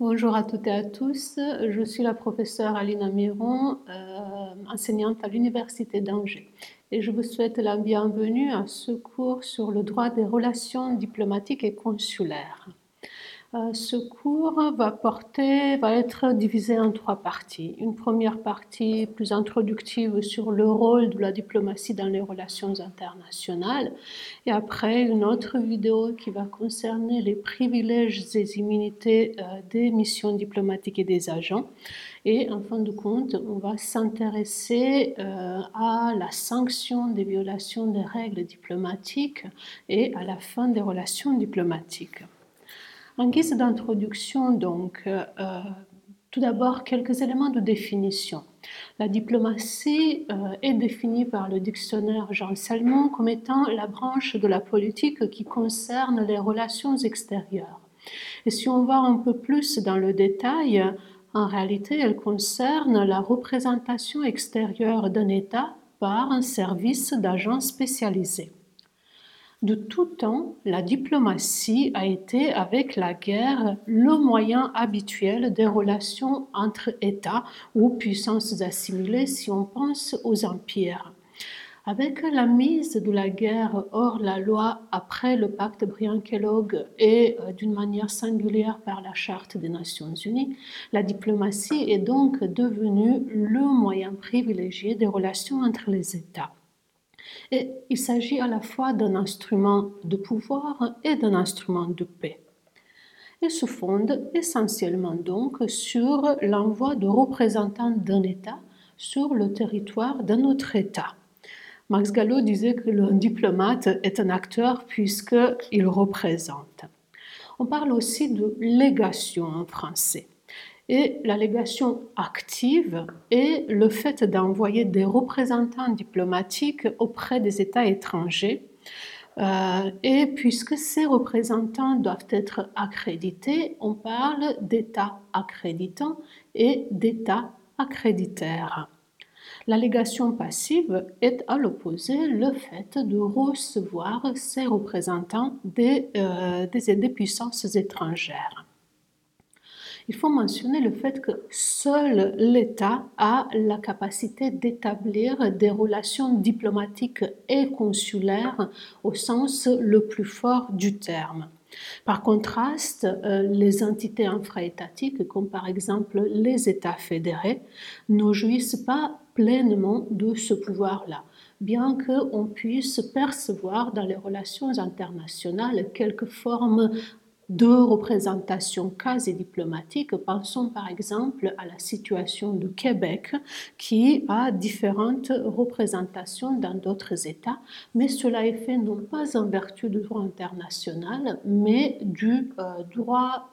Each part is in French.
Bonjour à toutes et à tous, je suis la professeure Alina Miron, euh, enseignante à l'Université d'Angers et je vous souhaite la bienvenue à ce cours sur le droit des relations diplomatiques et consulaires. Euh, ce cours va être divisé en trois parties. Une première partie plus introductive sur le rôle de la diplomatie dans les relations internationales et après une autre vidéo qui va concerner les privilèges et immunités euh, des missions diplomatiques et des agents. Et en fin de compte, on va s'intéresser euh, à la sanction des violations des règles diplomatiques et à la fin des relations diplomatiques. En guise d'introduction, donc, euh, euh, tout d'abord quelques éléments de définition. La diplomatie euh, est définie par le dictionnaire Jean Salmon comme étant la branche de la politique qui concerne les relations extérieures. Et si on va un peu plus dans le détail, en réalité, elle concerne la représentation extérieure d'un État par un service d'agents spécialisés. De tout temps, la diplomatie a été, avec la guerre, le moyen habituel des relations entre États ou puissances assimilées si on pense aux empires. Avec la mise de la guerre hors la loi après le pacte Briand-Kellogg et euh, d'une manière singulière par la Charte des Nations Unies, la diplomatie est donc devenue le moyen privilégié des relations entre les États. Et il s'agit à la fois d'un instrument de pouvoir et d'un instrument de paix. Il se fonde essentiellement donc sur l'envoi de représentants d'un État sur le territoire d'un autre État. Max Gallo disait que le diplomate est un acteur puisqu'il représente. On parle aussi de légation en français. Et la légation active est le fait d'envoyer des représentants diplomatiques auprès des États étrangers. Euh, et puisque ces représentants doivent être accrédités, on parle d'États accréditants et d'États accréditaires. La légation passive est à l'opposé le fait de recevoir ces représentants des, euh, des puissances étrangères il faut mentionner le fait que seul l'État a la capacité d'établir des relations diplomatiques et consulaires au sens le plus fort du terme. Par contraste, euh, les entités infraétatiques, comme par exemple les États fédérés, ne jouissent pas pleinement de ce pouvoir-là, bien qu'on puisse percevoir dans les relations internationales quelques formes de représentations quasi diplomatiques. Pensons par exemple à la situation du Québec qui a différentes représentations dans d'autres États, mais cela est fait non pas en vertu du droit international, mais du euh, droit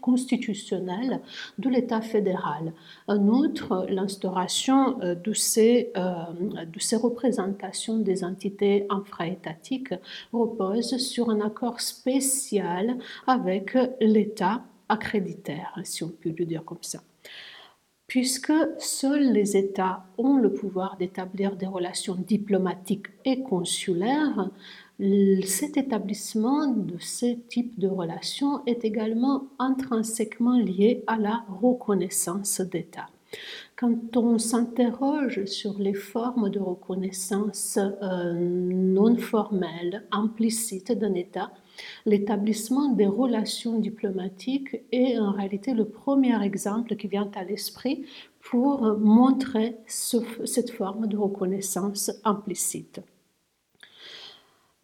constitutionnel de l'État fédéral. En outre, l'instauration euh, de, ces, euh, de ces représentations des entités infraétatiques repose sur un accord spécial avec l'État accréditaire, si on peut le dire comme ça puisque seuls les États ont le pouvoir d'établir des relations diplomatiques et consulaires, cet établissement de ce type de relation est également intrinsèquement lié à la reconnaissance d'État. Quand on s'interroge sur les formes de reconnaissance euh, non formelles, implicites d'un État, l'établissement des relations diplomatiques est en réalité le premier exemple qui vient à l'esprit pour montrer cette forme de reconnaissance implicite.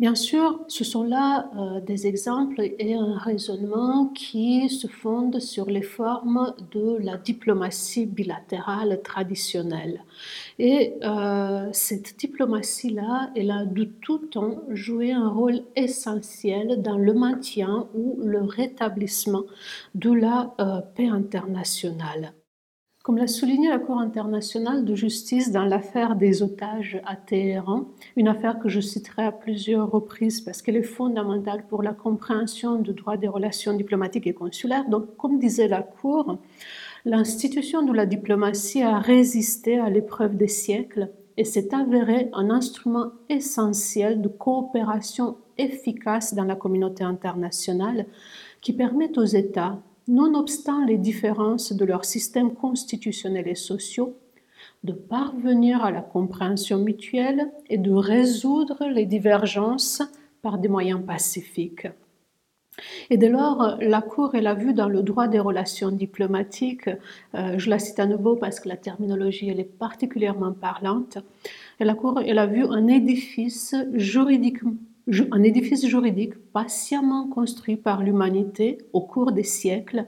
Bien sûr, ce sont là euh, des exemples et un raisonnement qui se fondent sur les formes de la diplomatie bilatérale traditionnelle. Et euh, cette diplomatie-là, elle a de tout temps joué un rôle essentiel dans le maintien ou le rétablissement de la euh, paix internationale. Comme l'a souligné la Cour internationale de justice dans l'affaire des otages à Téhéran, une affaire que je citerai à plusieurs reprises parce qu'elle est fondamentale pour la compréhension du droit des relations diplomatiques et consulaires. Donc, comme disait la Cour, l'institution de la diplomatie a résisté à l'épreuve des siècles et s'est avérée un instrument essentiel de coopération efficace dans la communauté internationale qui permet aux États nonobstant les différences de leurs systèmes constitutionnels et sociaux, de parvenir à la compréhension mutuelle et de résoudre les divergences par des moyens pacifiques. Et dès lors, la Cour, elle a vu dans le droit des relations diplomatiques, euh, je la cite à nouveau parce que la terminologie, elle est particulièrement parlante, la Cour, elle a vu un édifice juridique, un édifice juridique patiemment construit par l'humanité au cours des siècles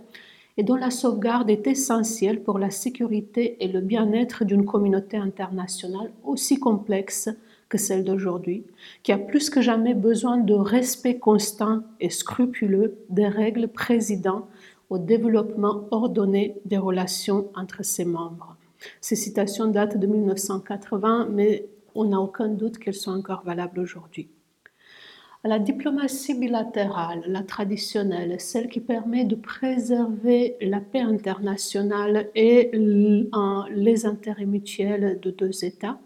et dont la sauvegarde est essentielle pour la sécurité et le bien-être d'une communauté internationale aussi complexe que celle d'aujourd'hui, qui a plus que jamais besoin de respect constant et scrupuleux des règles présidant au développement ordonné des relations entre ses membres. Ces citations datent de 1980, mais on n'a aucun doute qu'elles sont encore valables aujourd'hui. La diplomatie bilatérale, la traditionnelle, celle qui permet de préserver la paix internationale et les intérêts mutuels de deux États,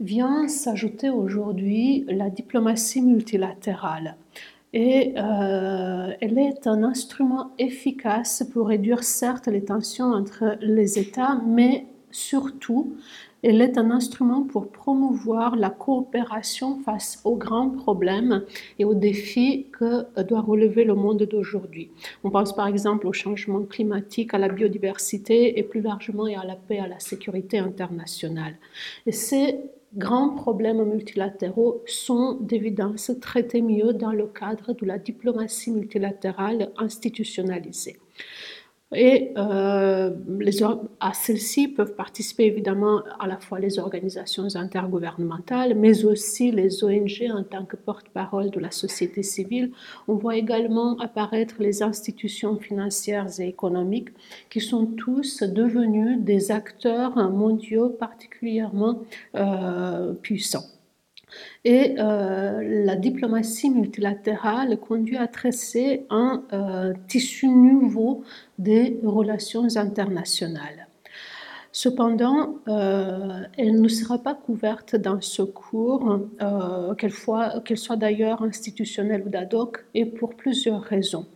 vient s'ajouter aujourd'hui la diplomatie multilatérale. Et euh, elle est un instrument efficace pour réduire certes les tensions entre les États, mais surtout, elle est un instrument pour promouvoir la coopération face aux grands problèmes et aux défis que doit relever le monde d'aujourd'hui. On pense par exemple au changement climatique, à la biodiversité et plus largement à la paix, à la sécurité internationale. Et grands problèmes multilatéraux sont d'évidence traités mieux dans le cadre de la diplomatie multilatérale institutionnalisée. Et euh, à celles-ci peuvent participer évidemment à la fois les organisations intergouvernementales, mais aussi les ONG en tant que porte-parole de la société civile. On voit également apparaître les institutions financières et économiques qui sont tous devenus des acteurs mondiaux particulièrement euh, puissants. Et euh, la diplomatie multilatérale conduit à tresser un euh, tissu nouveau des relations internationales. Cependant, euh, elle ne sera pas couverte dans ce cours, qu'elle soit d'ailleurs institutionnelle ou d'ad hoc, et pour plusieurs raisons.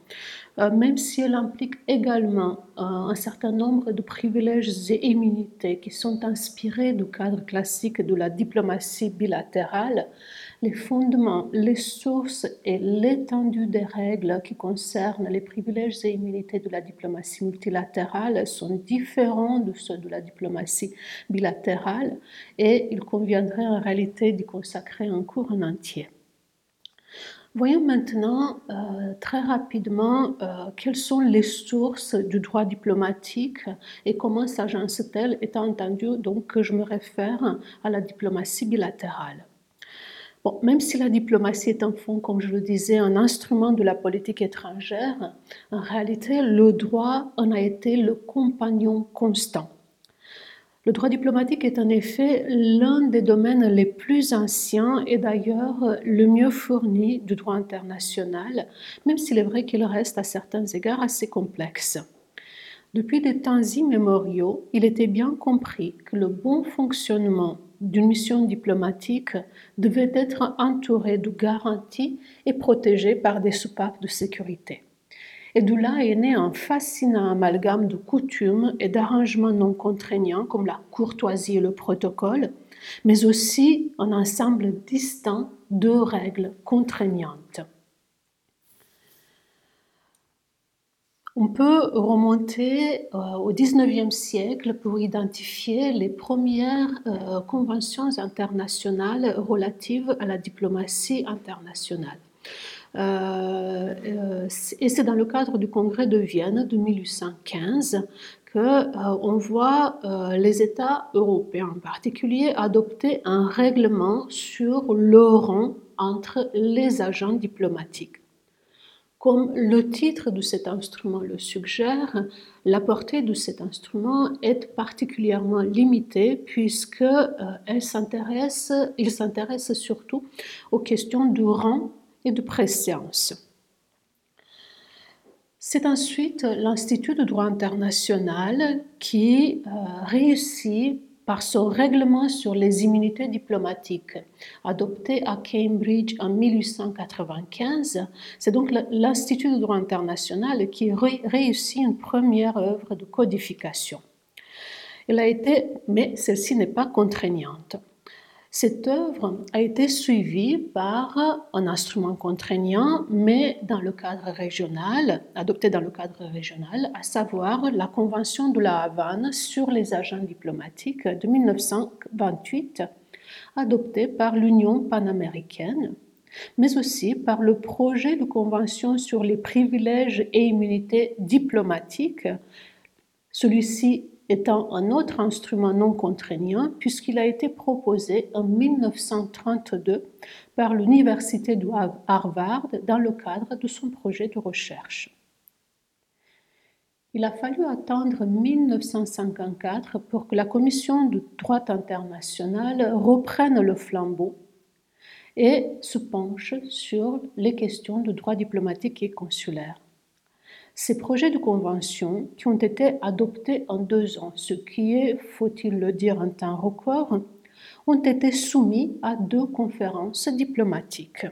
Euh, même si elle implique également euh, un certain nombre de privilèges et immunités qui sont inspirés du cadre classique de la diplomatie bilatérale, les fondements, les sources et l'étendue des règles qui concernent les privilèges et immunités de la diplomatie multilatérale sont différents de ceux de la diplomatie bilatérale et il conviendrait en réalité d'y consacrer un cours en entier. Voyons maintenant euh, très rapidement euh, quelles sont les sources du droit diplomatique et comment s'agence-t-elle, étant entendu donc que je me réfère à la diplomatie bilatérale. Bon, même si la diplomatie est en fond, comme je le disais, un instrument de la politique étrangère, en réalité, le droit en a été le compagnon constant. Le droit diplomatique est en effet l'un des domaines les plus anciens et d'ailleurs le mieux fourni du droit international, même s'il est vrai qu'il reste à certains égards assez complexe. Depuis des temps immémoriaux, il était bien compris que le bon fonctionnement d'une mission diplomatique devait être entouré de garanties et protégé par des soupapes de sécurité. Et est né un fascinant amalgame de coutumes et d'arrangements non contraignants comme la courtoisie et le protocole, mais aussi un ensemble distinct de règles contraignantes. On peut remonter euh, au XIXe siècle pour identifier les premières euh, conventions internationales relatives à la diplomatie internationale. Euh, euh, et c'est dans le cadre du congrès de Vienne de 1815 que euh, on voit les États européens en particulier adopter un règlement sur le rang entre les agents diplomatiques. Comme le titre de cet instrument le suggère, la portée de cet instrument est particulièrement limitée puisque il s'intéresse surtout aux questions du rang et de préscience. C'est ensuite l'Institut de droit international qui euh, réussit par son règlement sur les immunités diplomatiques, adopté à Cambridge en 1895. C'est donc l'Institut de droit international qui réussit une première œuvre de codification. Elle a été, mais celle-ci n'est pas contraignante. Cette œuvre a été suivie par un instrument contraignant, mais dans le cadre régional, adopté dans le cadre régional, à savoir la Convention de la Havane sur les agents diplomatiques de 1928, adoptée par l'Union panaméricaine, mais aussi par le projet de Convention sur les privilèges et immunités diplomatiques. Celui-ci étant un autre instrument non contraignant puisqu'il a été proposé en 1932 par l'Université de Harvard dans le cadre de son projet de recherche. Il a fallu attendre 1954 pour que la Commission de droit international reprenne le flambeau et se penche sur les questions de droit diplomatique et consulaire. Ces projets de convention, qui ont été adoptés en deux ans, ce qui est, faut-il le dire, un temps record, ont été soumis à deux conférences diplomatiques.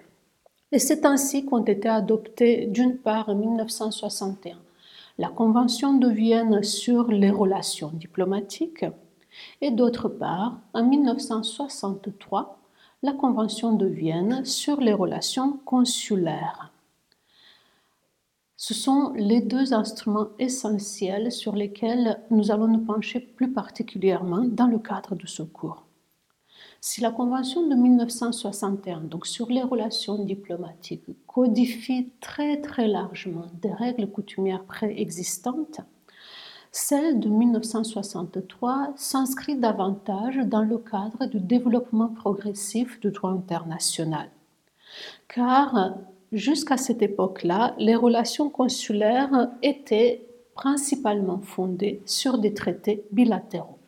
Et c'est ainsi qu'ont été adoptés, d'une part, en 1961, la Convention de Vienne sur les relations diplomatiques, et d'autre part, en 1963, la Convention de Vienne sur les relations consulaires. Ce sont les deux instruments essentiels sur lesquels nous allons nous pencher plus particulièrement dans le cadre de ce cours. Si la Convention de 1961, donc sur les relations diplomatiques, codifie très très largement des règles coutumières préexistantes, celle de 1963 s'inscrit davantage dans le cadre du développement progressif du droit international, car Jusqu'à cette époque-là, les relations consulaires étaient principalement fondées sur des traités bilatéraux.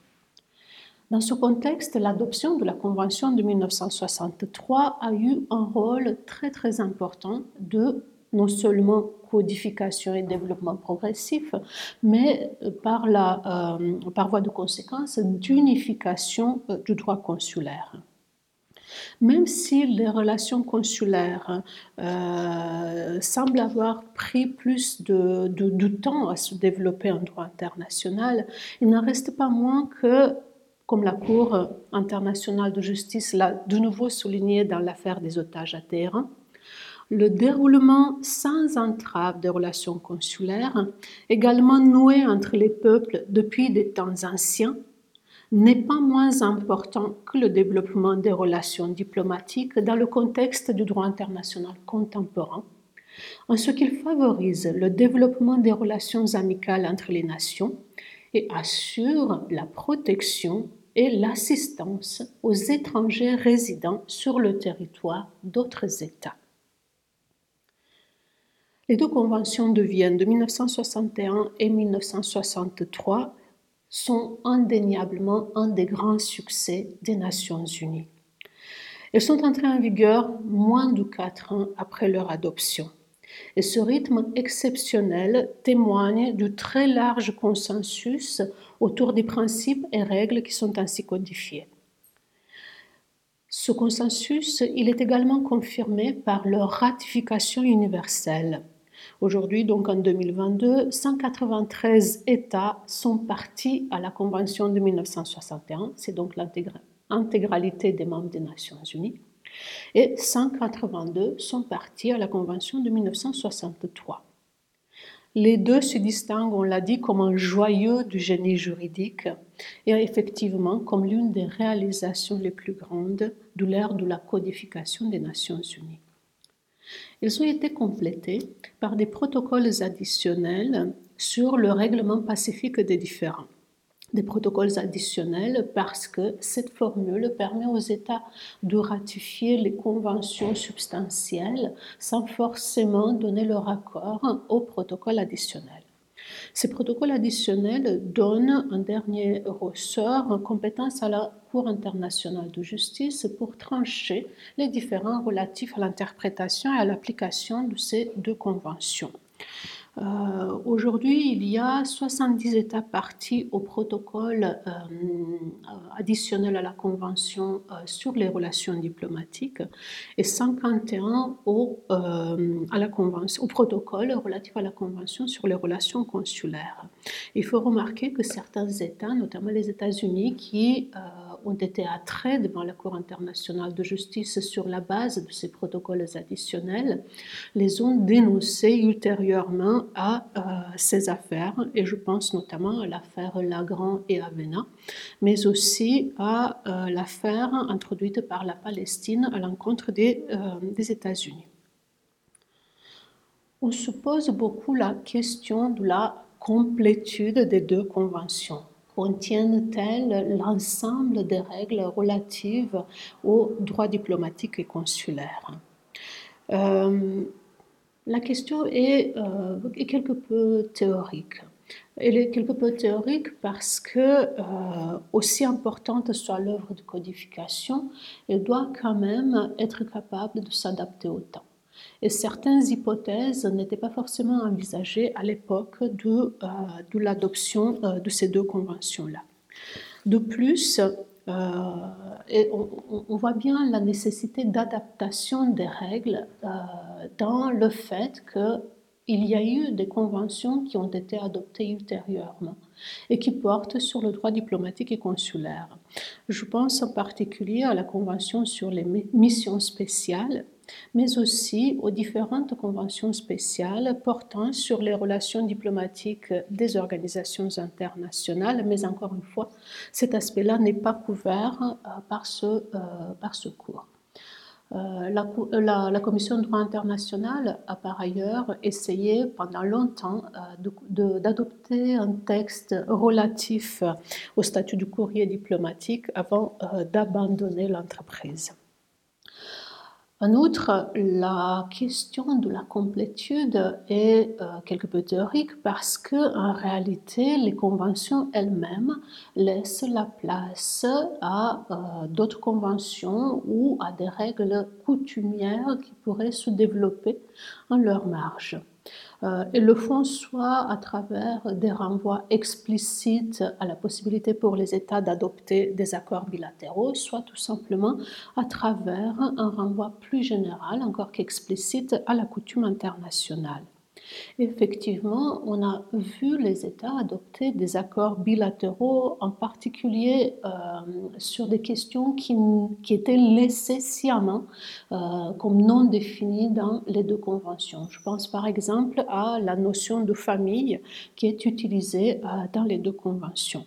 Dans ce contexte, l'adoption de la Convention de 1963 a eu un rôle très très important de non seulement codification et développement progressif, mais par, la, euh, par voie de conséquence d'unification euh, du droit consulaire. Même si les relations consulaires euh, semblent avoir pris plus de, temps à se développer en droit international, il n'en reste pas moins que, comme la Cour internationale de justice l'a de nouveau souligné dans l'affaire des otages à Téhéran, le déroulement sans entrave des relations consulaires, également nouées entre les peuples depuis des temps anciens, n'est pas moins important que le développement des relations diplomatiques dans le contexte du droit international contemporain, en ce qu'il favorise le développement des relations amicales entre les nations et assure la protection et l'assistance aux étrangers résidant sur le territoire d'autres États. Les deux conventions de Vienne de 1961 et 1963 sont indéniablement un des grands succès des Nations Unies. Elles sont entrées en vigueur moins de quatre ans après leur adoption. Et ce rythme exceptionnel témoigne du très large consensus autour des principes et règles qui sont ainsi codifiés. Ce consensus, il est également confirmé par leur ratification universelle. Aujourd'hui, donc en 2022, 193 États sont partis à la Convention de 1961, c'est donc l'intégralité des membres des Nations Unies, et 182 sont partis à la Convention de 1963. Les deux se distinguent, on l'a dit, comme un joyeux du génie juridique et effectivement comme l'une des réalisations les plus grandes de l'ère de la codification des Nations Unies. Ils ont été complétés par des protocoles additionnels sur le règlement pacifique des différends. Des protocoles additionnels parce que cette formule permet aux États de ratifier les conventions substantielles sans forcément donner leur accord au protocole additionnel. Ces protocoles additionnels donnent un dernier ressort en compétence à la Cour internationale de justice pour trancher les différends relatifs à l'interprétation et à l'application de ces deux conventions. Euh, aujourd'hui, il y a 70 États partis au protocole euh, additionnel à la Convention euh, sur les relations diplomatiques et 51 au, à la convention, au protocole relatif à la Convention sur les relations consulaires. Il faut remarquer que certains États, notamment les États-Unis, qui ont été attraits devant la Cour internationale de justice sur la base de ces protocoles additionnels, les ont dénoncés ultérieurement à euh, ces affaires, et je pense notamment à l'affaire Lagrand et Avena, mais aussi à euh, l'affaire introduite par la Palestine à l'encontre euh, des États-Unis. On se pose beaucoup la question de la complétude des deux conventions contiennent-elles l'ensemble des règles relatives aux droits diplomatiques et consulaires euh, La question est, euh, est, quelque peu théorique. Elle est quelque peu théorique parce que, euh, aussi importante soit l'œuvre de codification, elle doit quand même être capable de s'adapter au temps et certaines hypothèses n'étaient pas forcément envisagées à l'époque de, euh, l'adoption euh, de ces deux conventions-là. De plus, euh, on, voit bien la nécessité d'adaptation des règles dans le fait qu'il y a eu des conventions qui ont été adoptées ultérieurement et qui portent sur le droit diplomatique et consulaire. Je pense en particulier à la Convention sur les missions spéciales mais aussi aux différentes conventions spéciales portant sur les relations diplomatiques des organisations internationales. Mais encore une fois, cet aspect-là n'est pas couvert euh, par ce, euh, par ce cours. Euh, la, la, Commission de droit international a par ailleurs essayé pendant longtemps d'adopter un texte relatif au statut du courrier diplomatique avant d'abandonner l'entreprise. En outre, la question de la complétude est euh, quelque peu théorique parce que, en réalité, les conventions elles-mêmes laissent la place à euh, d'autres conventions ou à des règles coutumières qui pourraient se développer en leur marge. Euh, et le font soit à travers des renvois explicites à la possibilité pour les États d'adopter des accords bilatéraux, soit tout simplement à travers un renvoi plus général, encore qu'explicite, à la coutume internationale. Effectivement, on a vu les États adopter des accords bilatéraux, en particulier euh, sur des questions qui, étaient laissées sciemment euh, comme non définies dans les deux conventions. Je pense par exemple à la notion de famille qui est utilisée euh, dans les deux conventions.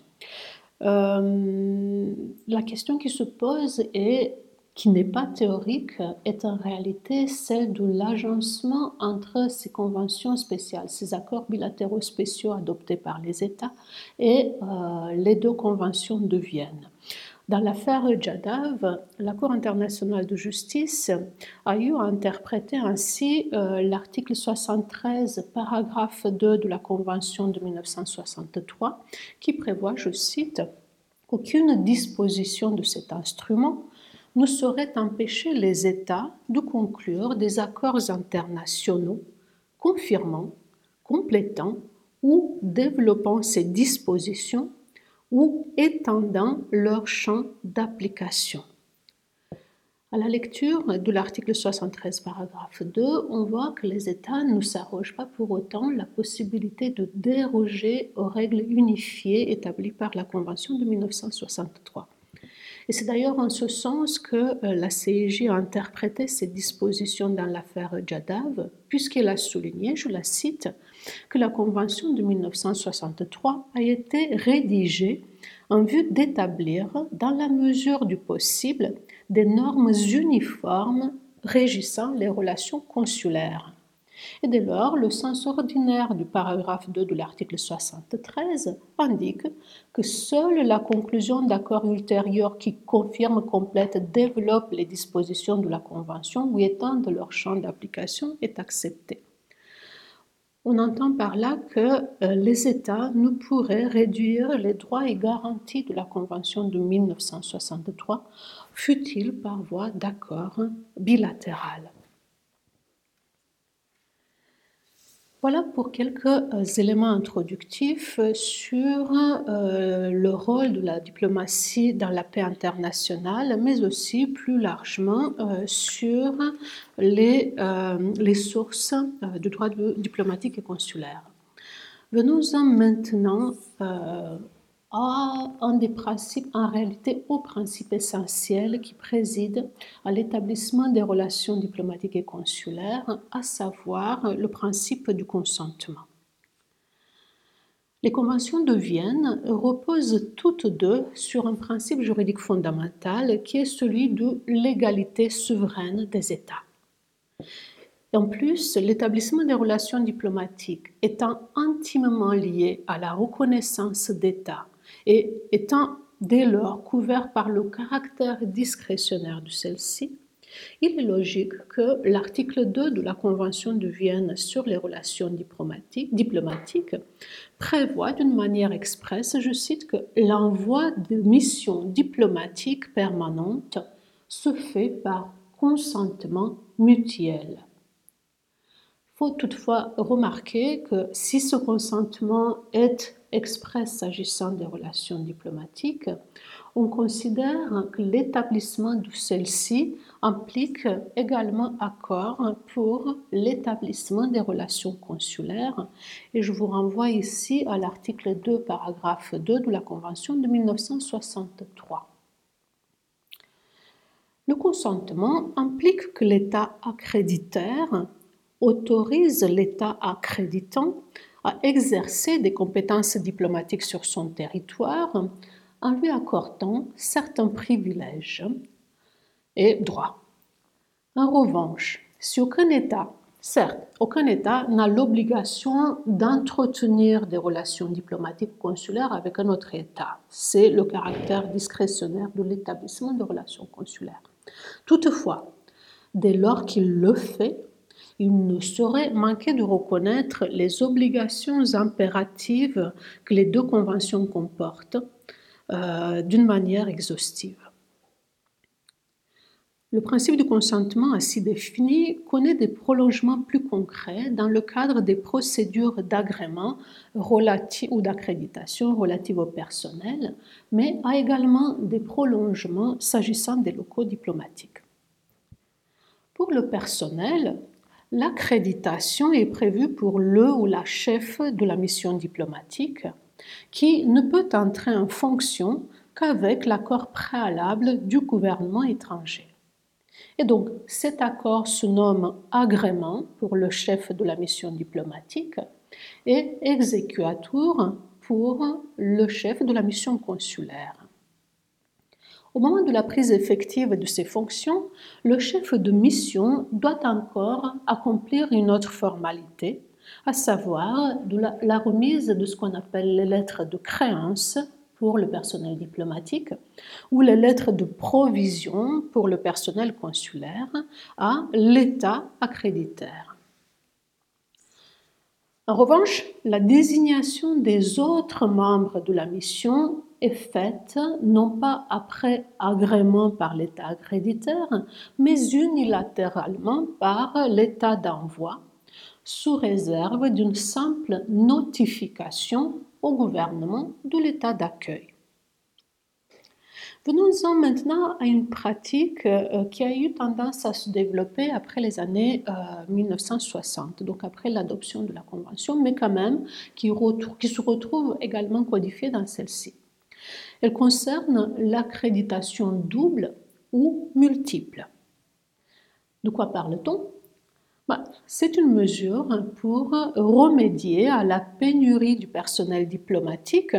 la question qui se pose est qui n'est pas théorique, est en réalité celle de l'agencement entre ces conventions spéciales, ces accords bilatéraux spéciaux adoptés par les États et euh, les deux conventions de Vienne. Dans l'affaire Jadav, la Cour internationale de justice a eu à interpréter ainsi euh, l'article 73, paragraphe 2 de la Convention de 1963, qui prévoit, je cite, Aucune disposition de cet instrument ne saurait empêcher les États de conclure des accords internationaux confirmant, complétant ou développant ces dispositions ou étendant leur champ d'application. À la lecture de l'article 73, paragraphe 2, on voit que les États ne s'arrogent pas pour autant la possibilité de déroger aux règles unifiées établies par la Convention de 1963. Et c'est d'ailleurs en ce sens que euh, la CIJ a interprété ces dispositions dans l'affaire Jadav, puisqu'elle a souligné, je la cite, que la Convention de 1963 a été rédigée en vue d'établir, dans la mesure du possible, des normes uniformes régissant les relations consulaires. Et dès lors, le sens ordinaire du paragraphe 2 de l'article 73 indique que seule la conclusion d'accords ultérieurs qui confirment, complètent, développent les dispositions de la Convention ou étendent leur champ d'application est acceptée. On entend par là que euh, les États ne pourraient réduire les droits et garanties de la Convention de 1963, fut-il par voie d'accord bilatéral. Voilà pour quelques euh, éléments introductifs sur euh, le rôle de la diplomatie dans la paix internationale, mais aussi plus largement euh, sur les, les sources de droit diplomatique et consulaire. Venons-en maintenant à un des principes, en réalité au principe essentiel qui préside à l'établissement des relations diplomatiques et consulaires, à savoir le principe du consentement. Les conventions de Vienne reposent toutes deux sur un principe juridique fondamental qui est celui de l'égalité souveraine des États. En plus, l'établissement des relations diplomatiques étant intimement lié à la reconnaissance d'États et étant dès lors couvert par le caractère discrétionnaire de celle-ci, il est logique que l'article 2 de la Convention de Vienne sur les relations diplomatiques prévoit d'une manière expresse, je cite, que l'envoi de missions diplomatiques permanentes se fait par consentement mutuel. Il faut toutefois remarquer que si ce consentement est expresse s'agissant des relations diplomatiques, on considère que l'établissement de celles-ci implique également accord pour l'établissement des relations consulaires et je vous renvoie ici à l'article 2, paragraphe 2 de la Convention de 1963. Le consentement implique que l'État accréditaire autorise l'État accréditant à exercer des compétences diplomatiques sur son territoire en lui accordant certains privilèges et droits. En revanche, si aucun État, certes, aucun État n'a l'obligation d'entretenir des relations diplomatiques consulaires avec un autre État, c'est le caractère discrétionnaire de l'établissement de relations consulaires. Toutefois, dès lors qu'il le fait, il ne saurait manquer de reconnaître les obligations impératives que les deux conventions comportent euh, d'une manière exhaustive. Le principe du consentement ainsi défini connaît des prolongements plus concrets dans le cadre des procédures d'agrément ou d'accréditation relatives au personnel, mais a également des prolongements s'agissant des locaux diplomatiques. Pour le personnel, L'accréditation est prévue pour le ou la chef de la mission diplomatique qui ne peut entrer en fonction qu'avec l'accord préalable du gouvernement étranger. Et donc cet accord se nomme agrément pour le chef de la mission diplomatique et exécuatur pour le chef de la mission consulaire. Au moment de la prise effective de ses fonctions, le chef de mission doit encore accomplir une autre formalité, à savoir la, remise de ce qu'on appelle les lettres de créance pour le personnel diplomatique ou les lettres de provision pour le personnel consulaire à l'État accréditaire. En revanche, la désignation des autres membres de la mission est faite non pas après agrément par l'État accréditeur, mais unilatéralement par l'État d'envoi, sous réserve d'une simple notification au gouvernement de l'État d'accueil. Venons-en maintenant à une pratique euh, qui a eu tendance à se développer après les années 1960, euh, donc après l'adoption de la Convention, mais quand même qui se retrouve également codifiée dans celle-ci. Elle concerne l'accréditation double ou multiple. De quoi parle-t-on? Bah, C'est une mesure pour remédier à la pénurie du personnel diplomatique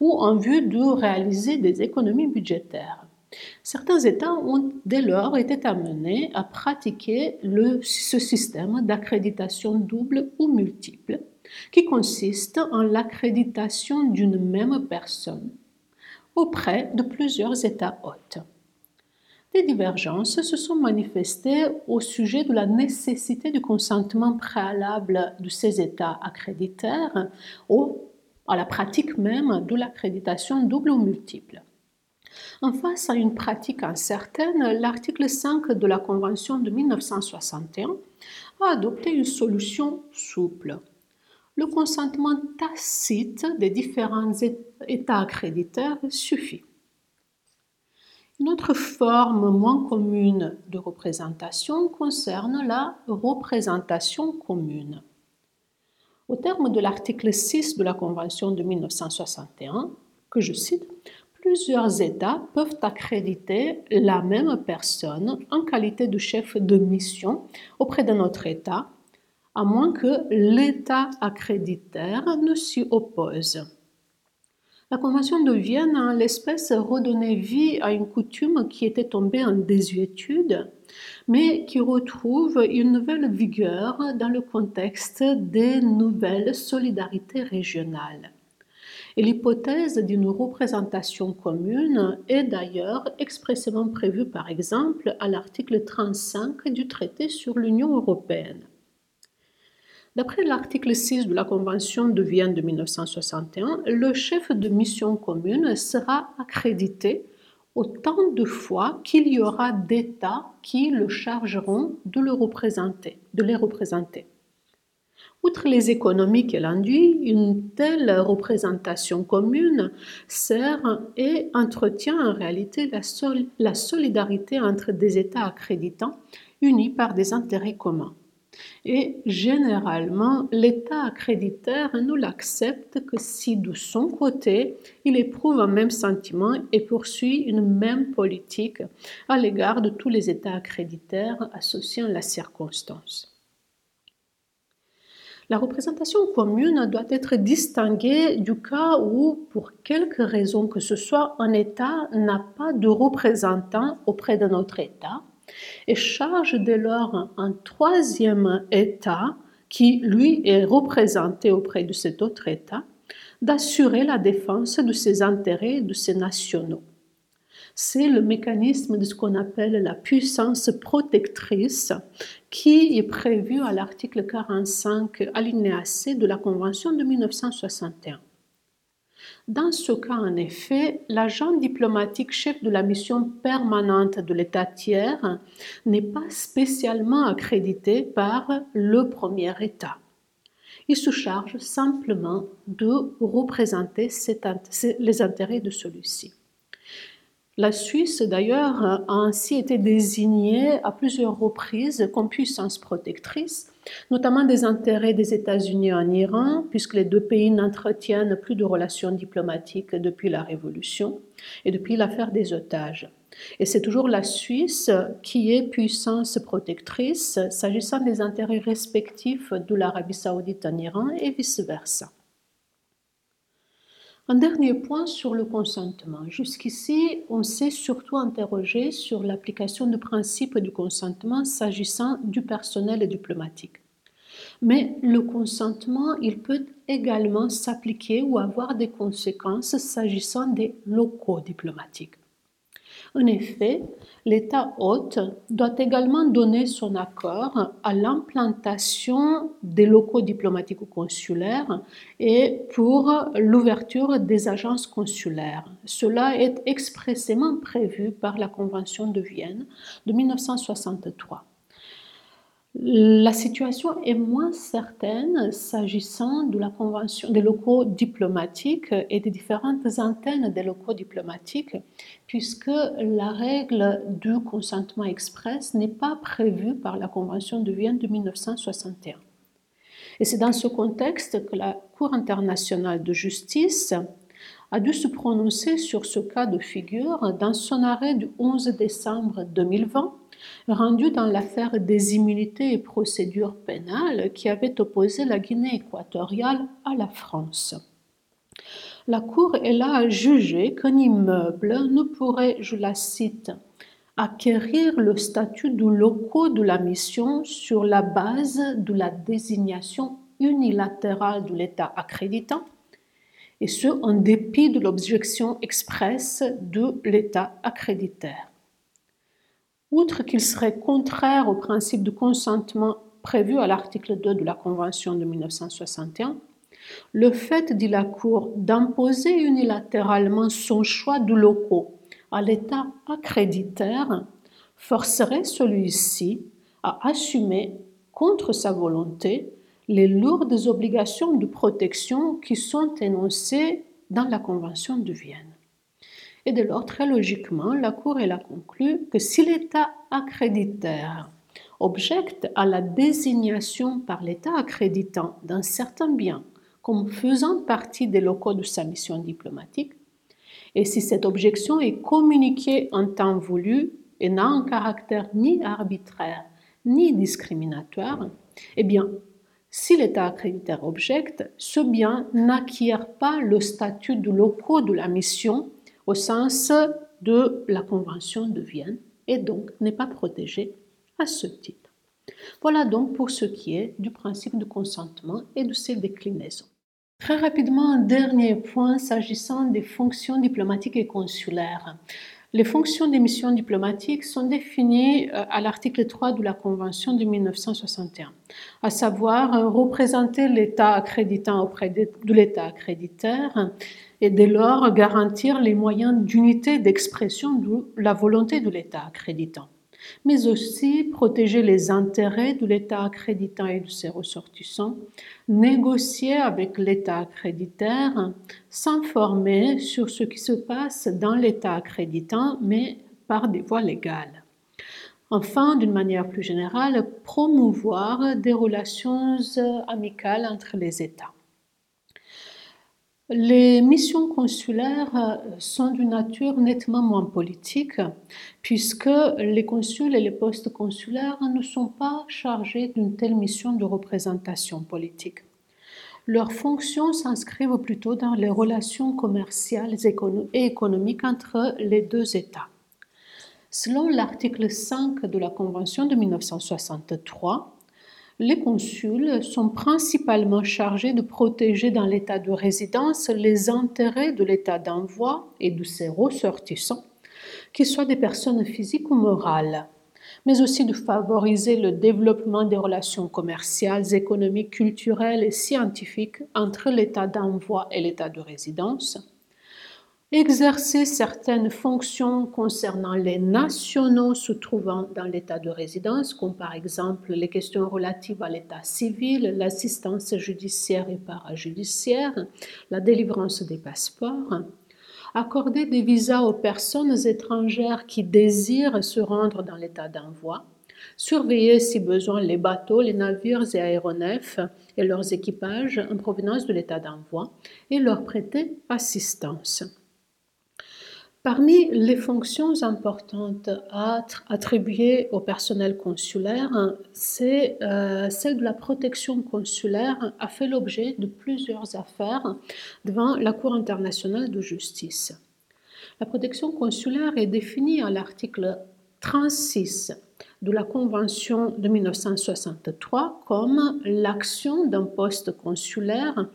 ou en vue de réaliser des économies budgétaires. Certains États ont dès lors été amenés à pratiquer ce système d'accréditation double ou multiple, qui consiste en l'accréditation d'une même personne auprès de plusieurs États hôtes. Des divergences se sont manifestées au sujet de la nécessité du consentement préalable de ces États accréditaires ou à la pratique même de l'accréditation double ou multiple. En face à une pratique incertaine, l'article 5 de la Convention de 1961 a adopté une solution souple le consentement tacite des différents États accréditeurs suffit. Une autre forme moins commune de représentation concerne la représentation commune. Au terme de l'article 6 de la Convention de 1961, que je cite, plusieurs États peuvent accréditer la même personne en qualité de chef de mission auprès d'un autre État, à moins que l'État accréditaire ne s'y oppose. La Convention de Vienne a en l'espèce redonné vie à une coutume qui était tombée en désuétude, mais qui retrouve une nouvelle vigueur dans le contexte des nouvelles solidarités régionales. Et l'hypothèse d'une représentation commune est d'ailleurs expressément prévue par exemple à l'article 35 du traité sur l'Union européenne. D'après l'article 6 de la Convention de Vienne de 1961, le chef de mission commune sera accrédité autant de fois qu'il y aura d'États qui le chargeront de, le représenter, les représenter. Outre les économies qu'elle induit, une telle représentation commune sert et entretient en réalité la, la solidarité entre des États accréditants unis par des intérêts communs. Et généralement, l'État accréditaire ne l'accepte que si de son côté, il éprouve un même sentiment et poursuit une même politique à l'égard de tous les États accréditaires associant la circonstance. La représentation commune doit être distinguée du cas où, pour quelque raison que ce soit, un État n'a pas de représentant auprès d'un autre État et charge dès lors un troisième État qui, lui, est représenté auprès de cet autre État, d'assurer la défense de ses intérêts et de ses nationaux. C'est le mécanisme de ce qu'on appelle la puissance protectrice qui est prévu à l'article 45 alinéa C de la Convention de 1961. Dans ce cas, en effet, l'agent diplomatique chef de la mission permanente de l'État tiers n'est pas spécialement accrédité par le premier État. Il se charge simplement de représenter les intérêts de celui-ci. La Suisse, d'ailleurs, a ainsi été désignée à plusieurs reprises comme puissance protectrice, notamment des intérêts des États-Unis en Iran, puisque les deux pays n'entretiennent plus de relations diplomatiques depuis la Révolution et depuis l'affaire des otages. Et c'est toujours la Suisse qui est puissance protectrice s'agissant des intérêts respectifs de l'Arabie saoudite en Iran et vice-versa. Un dernier point sur le consentement. Jusqu'ici, on s'est surtout interrogé sur l'application du principe du consentement s'agissant du personnel diplomatique. Mais le consentement, il peut également s'appliquer ou avoir des conséquences s'agissant des locaux diplomatiques. En effet, l'État hôte doit également donner son accord à l'implantation des locaux diplomatiques ou consulaires et pour l'ouverture des agences consulaires. Cela est expressément prévu par la Convention de Vienne de 1963. La situation est moins certaine s'agissant de la convention des locaux diplomatiques et des différentes antennes des locaux diplomatiques, puisque la règle du consentement express n'est pas prévue par la Convention de Vienne de 1961. Et c'est dans ce contexte que la Cour internationale de justice a dû se prononcer sur ce cas de figure dans son arrêt du 11 décembre 2020 rendu dans l'affaire des immunités et procédures pénales qui avait opposé la Guinée équatoriale à la France. La Cour est là à juger qu'un immeuble ne pourrait, je la cite, acquérir le statut de locaux de la mission sur la base de la désignation unilatérale de l'État accréditant, et ce en dépit de l'objection expresse de l'État accréditaire. Outre qu'il serait contraire au principe de consentement prévu à l'article 2 de la Convention de 1961, le fait, dit la Cour, d'imposer unilatéralement son choix de locaux à l'État accréditaire forcerait celui-ci à assumer, contre sa volonté, les lourdes obligations de protection qui sont énoncées dans la Convention de Vienne. Et dès lors, très logiquement, la Cour a conclu que si l'État accréditaire objecte à la désignation par l'État accréditant d'un certain bien comme faisant partie des locaux de sa mission diplomatique, et si cette objection est communiquée en temps voulu et n'a un caractère ni arbitraire ni discriminatoire, eh bien, si l'État accréditaire objecte, ce bien n'acquiert pas le statut de locaux de la mission au sens de la Convention de Vienne et donc n'est pas protégé à ce titre. Voilà donc pour ce qui est du principe de consentement et de ses déclinaisons. Très rapidement, un dernier point s'agissant des fonctions diplomatiques et consulaires. Les fonctions des missions diplomatiques sont définies euh, à l'article 3 de la Convention de 1961, à savoir euh, représenter l'État accréditant auprès de l'État accréditeur et dès lors garantir les moyens d'unité d'expression de la volonté de l'État accréditant mais aussi protéger les intérêts de l'État accréditant et de ses ressortissants, négocier avec l'État accréditaire, s'informer sur ce qui se passe dans l'État accréditant, mais par des voies légales. Enfin, d'une manière plus générale, promouvoir des relations amicales entre les États. Les missions consulaires euh, sont d'une nature nettement moins politique, puisque les consuls et les postes consulaires ne sont pas chargés d'une telle mission de représentation politique. Leurs fonctions s'inscrivent plutôt dans les relations commerciales et économiques entre les deux États. Selon l'article 5 de la Convention de 1963, les consuls sont principalement chargés de protéger dans l'état de résidence les intérêts de l'état d'envoi et de ses ressortissants, qu'ils soient des personnes physiques ou morales, mais aussi de favoriser le développement des relations commerciales, économiques, culturelles et scientifiques entre l'état d'envoi et l'état de résidence, exercer certaines fonctions concernant les nationaux se trouvant dans l'état de résidence, comme par exemple les questions relatives à l'état civil, l'assistance judiciaire et parajudiciaire, la délivrance des passeports, accorder des visas aux personnes étrangères qui désirent se rendre dans l'état d'envoi, surveiller si besoin les bateaux, les navires et aéronefs et leurs équipages en provenance de l'état d'envoi et leur prêter assistance. Parmi les fonctions importantes à attribuer au personnel consulaire, c'est euh, celle de la protection consulaire a fait l'objet de plusieurs affaires devant la Cour internationale de justice. La protection consulaire est définie à l'article 36 de la Convention de 1963 comme l'action d'un poste consulaire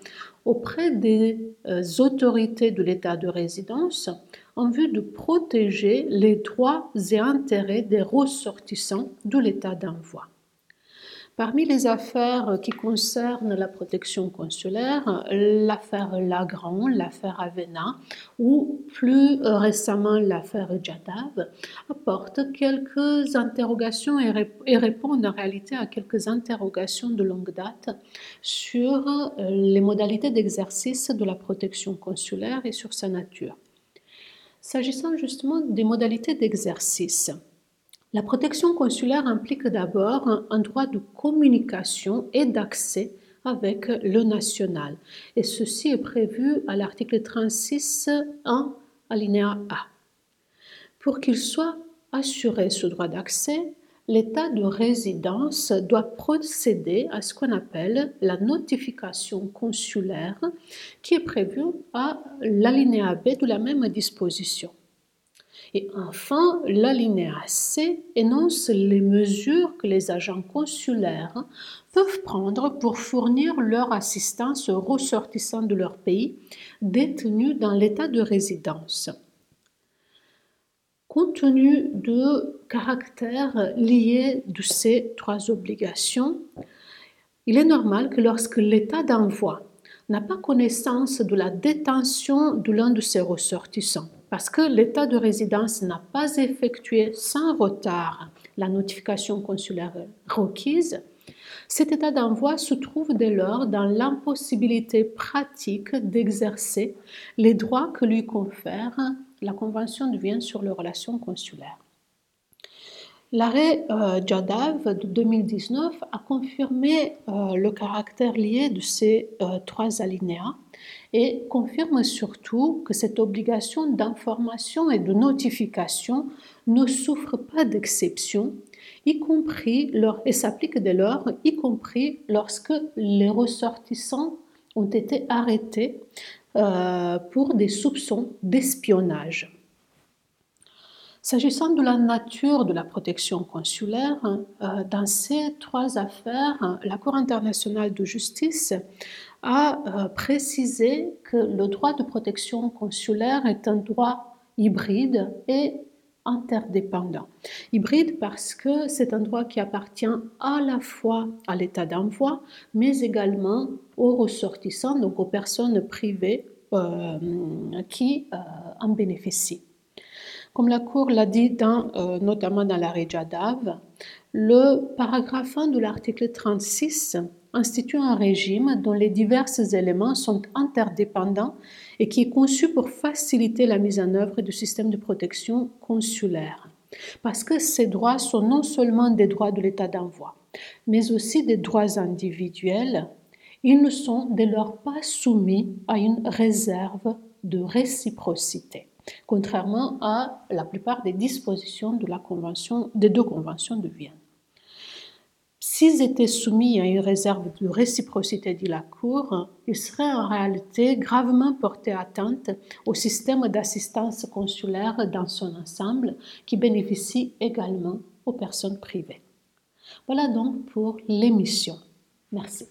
auprès des euh, autorités de l'État de résidence en vue de protéger les droits et intérêts des ressortissants de l'état d'envoi. Parmi les affaires qui concernent la protection consulaire, l'affaire Lagrand, l'affaire Avena ou plus récemment l'affaire Jadav apportent quelques interrogations et, répondent en réalité à quelques interrogations de longue date sur les modalités d'exercice de la protection consulaire et sur sa nature. S'agissant justement des modalités d'exercice, la protection consulaire implique d'abord un droit de communication et d'accès avec le national. Et ceci est prévu à l'article 36.1 alinéa A. Pour qu'il soit assuré ce droit d'accès, l'état de résidence doit procéder à ce qu'on appelle la notification consulaire qui est prévue à l'alinéa B de la même disposition. Et enfin, l'alinéa C énonce les mesures que les agents consulaires peuvent prendre pour fournir leur assistance aux ressortissants de leur pays détenus dans l'état de résidence. Compte tenu de caractères liés de ces trois obligations, il est normal que lorsque l'État d'envoi n'a pas connaissance de la détention de l'un de ses ressortissants, parce que l'État de résidence n'a pas effectué sans retard la notification consulaire requise, Cet état d'envoi se trouve dès lors dans l'impossibilité pratique d'exercer les droits que lui confère la Convention de sur les relations consulaires. L'arrêt euh, Jadav de 2019 a confirmé euh, le caractère lié de ces euh, trois alinéas et confirme surtout que cette obligation d'information et de notification ne souffre pas d'exception, y compris et s'applique dès lors, y compris lorsque les ressortissants ont été arrêtés pour des soupçons d'espionnage. S'agissant de la nature de la protection consulaire, euh, dans ces trois affaires, la Cour internationale de justice a euh, précisé que le droit de protection consulaire est un droit hybride et interdépendant. Hybride parce que c'est un droit qui appartient à la fois à l'état d'envoi, mais également aux ressortissants, donc aux personnes privées euh, qui en bénéficient. Comme la Cour l'a dit euh, notamment dans l'arrêt Jadav, le paragraphe 1 de l'article 36 institue un régime dont les divers éléments sont interdépendants et qui est conçu pour faciliter la mise en œuvre du système de protection consulaire. Parce que ces droits sont non seulement des droits de l'état d'envoi, mais aussi des droits individuels, ils ne sont dès lors pas soumis à une réserve de réciprocité contrairement à la plupart des dispositions de la convention, des deux conventions de Vienne. S'ils étaient soumis à une réserve de réciprocité de la Cour, ils seraient en réalité gravement portés atteinte au système d'assistance consulaire dans son ensemble, qui bénéficie également aux personnes privées. Voilà donc pour l'émission. Merci.